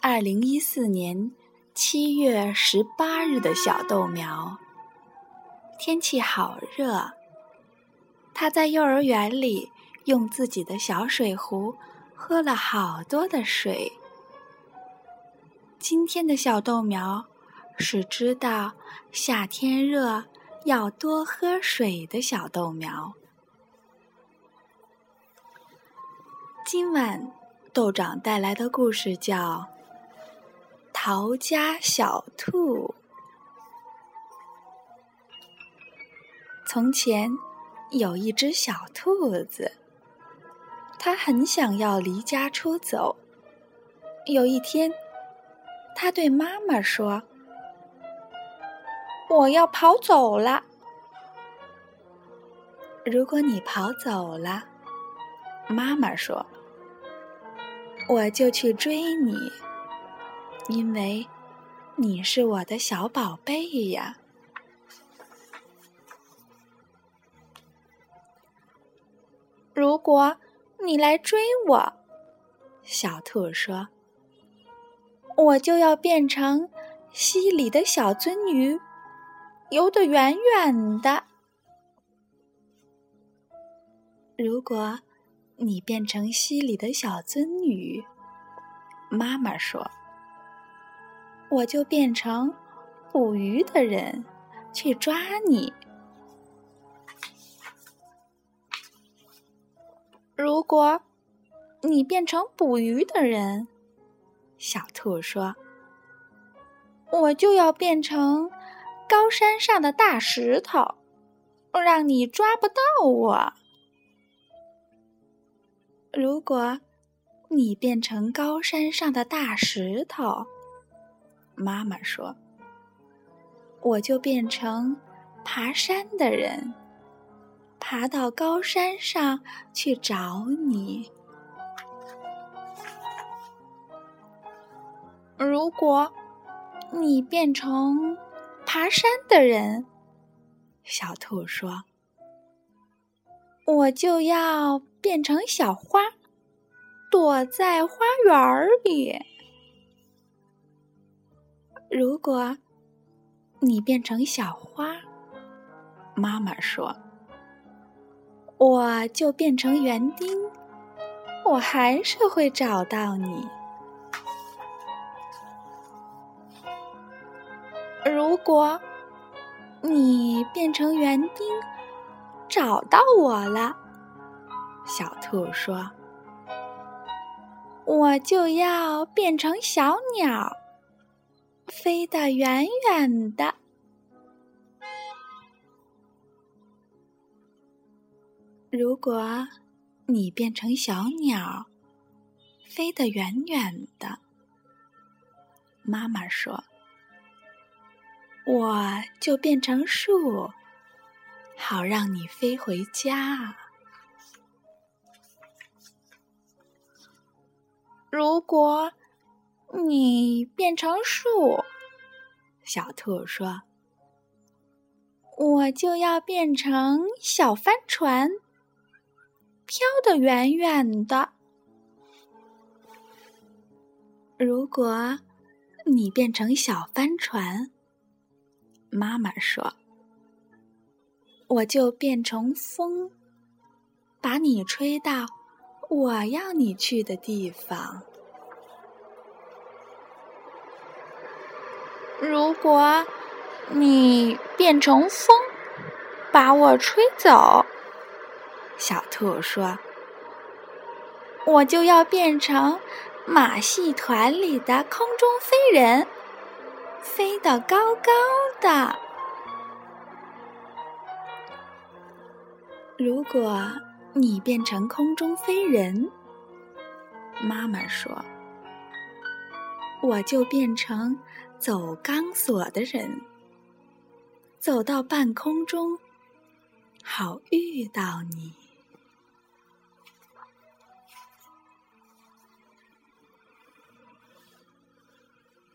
二零一四年七月十八日的小豆苗。天气好热，他在幼儿园里用自己的小水壶喝了好多的水。今天的小豆苗是知道夏天热要多喝水的小豆苗。今晚豆长带来的故事叫《逃家小兔》。从前有一只小兔子，它很想要离家出走。有一天，它对妈妈说：“我要跑走了。”如果你跑走了，妈妈说。我就去追你，因为你是我的小宝贝呀。如果你来追我，小兔说，我就要变成溪里的小鳟鱼，游得远远的。如果。你变成溪里的小鳟鱼，妈妈说：“我就变成捕鱼的人去抓你。”如果你变成捕鱼的人，小兔说：“我就要变成高山上的大石头，让你抓不到我。”如果你变成高山上的大石头，妈妈说，我就变成爬山的人，爬到高山上去找你。如果你变成爬山的人，小兔说。我就要变成小花，躲在花园里。如果你变成小花，妈妈说，我就变成园丁，我还是会找到你。如果你变成园丁，找到我了，小兔说：“我就要变成小鸟，飞得远远的。如果你变成小鸟，飞得远远的，妈妈说，我就变成树。”好让你飞回家。如果你变成树，小兔说：“我就要变成小帆船，飘得远远的。”如果你变成小帆船，妈妈说。我就变成风，把你吹到我要你去的地方。如果你变成风，把我吹走，小兔说：“我就要变成马戏团里的空中飞人，飞得高高的。”如果你变成空中飞人，妈妈说，我就变成走钢索的人，走到半空中，好遇到你。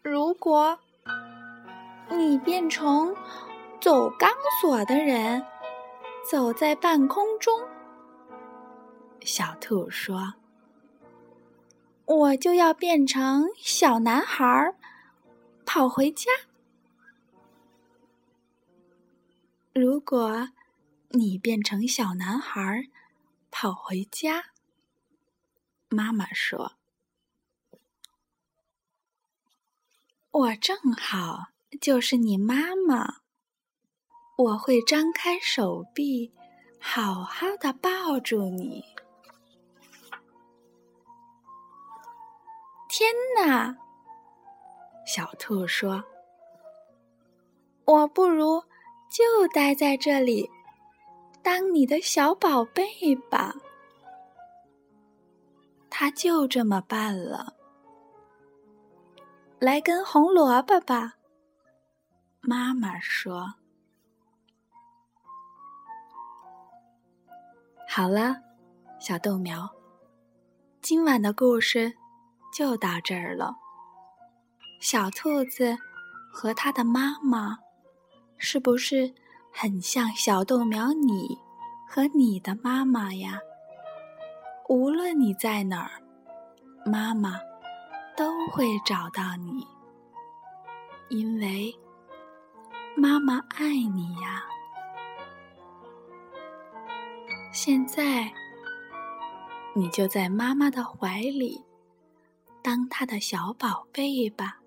如果你变成走钢索的人。走在半空中，小兔说：“我就要变成小男孩儿，跑回家。如果你变成小男孩儿，跑回家，妈妈说：“我正好就是你妈妈，我会张开手臂，好好的抱住你。”天哪！小兔说：“我不如就待在这里，当你的小宝贝吧。”他就这么办了。来根红萝卜吧，妈妈说。好了，小豆苗，今晚的故事。就到这儿了。小兔子和它的妈妈，是不是很像小豆苗你和你的妈妈呀？无论你在哪儿，妈妈都会找到你，因为妈妈爱你呀。现在，你就在妈妈的怀里。当他的小宝贝吧，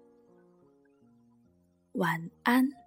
晚安。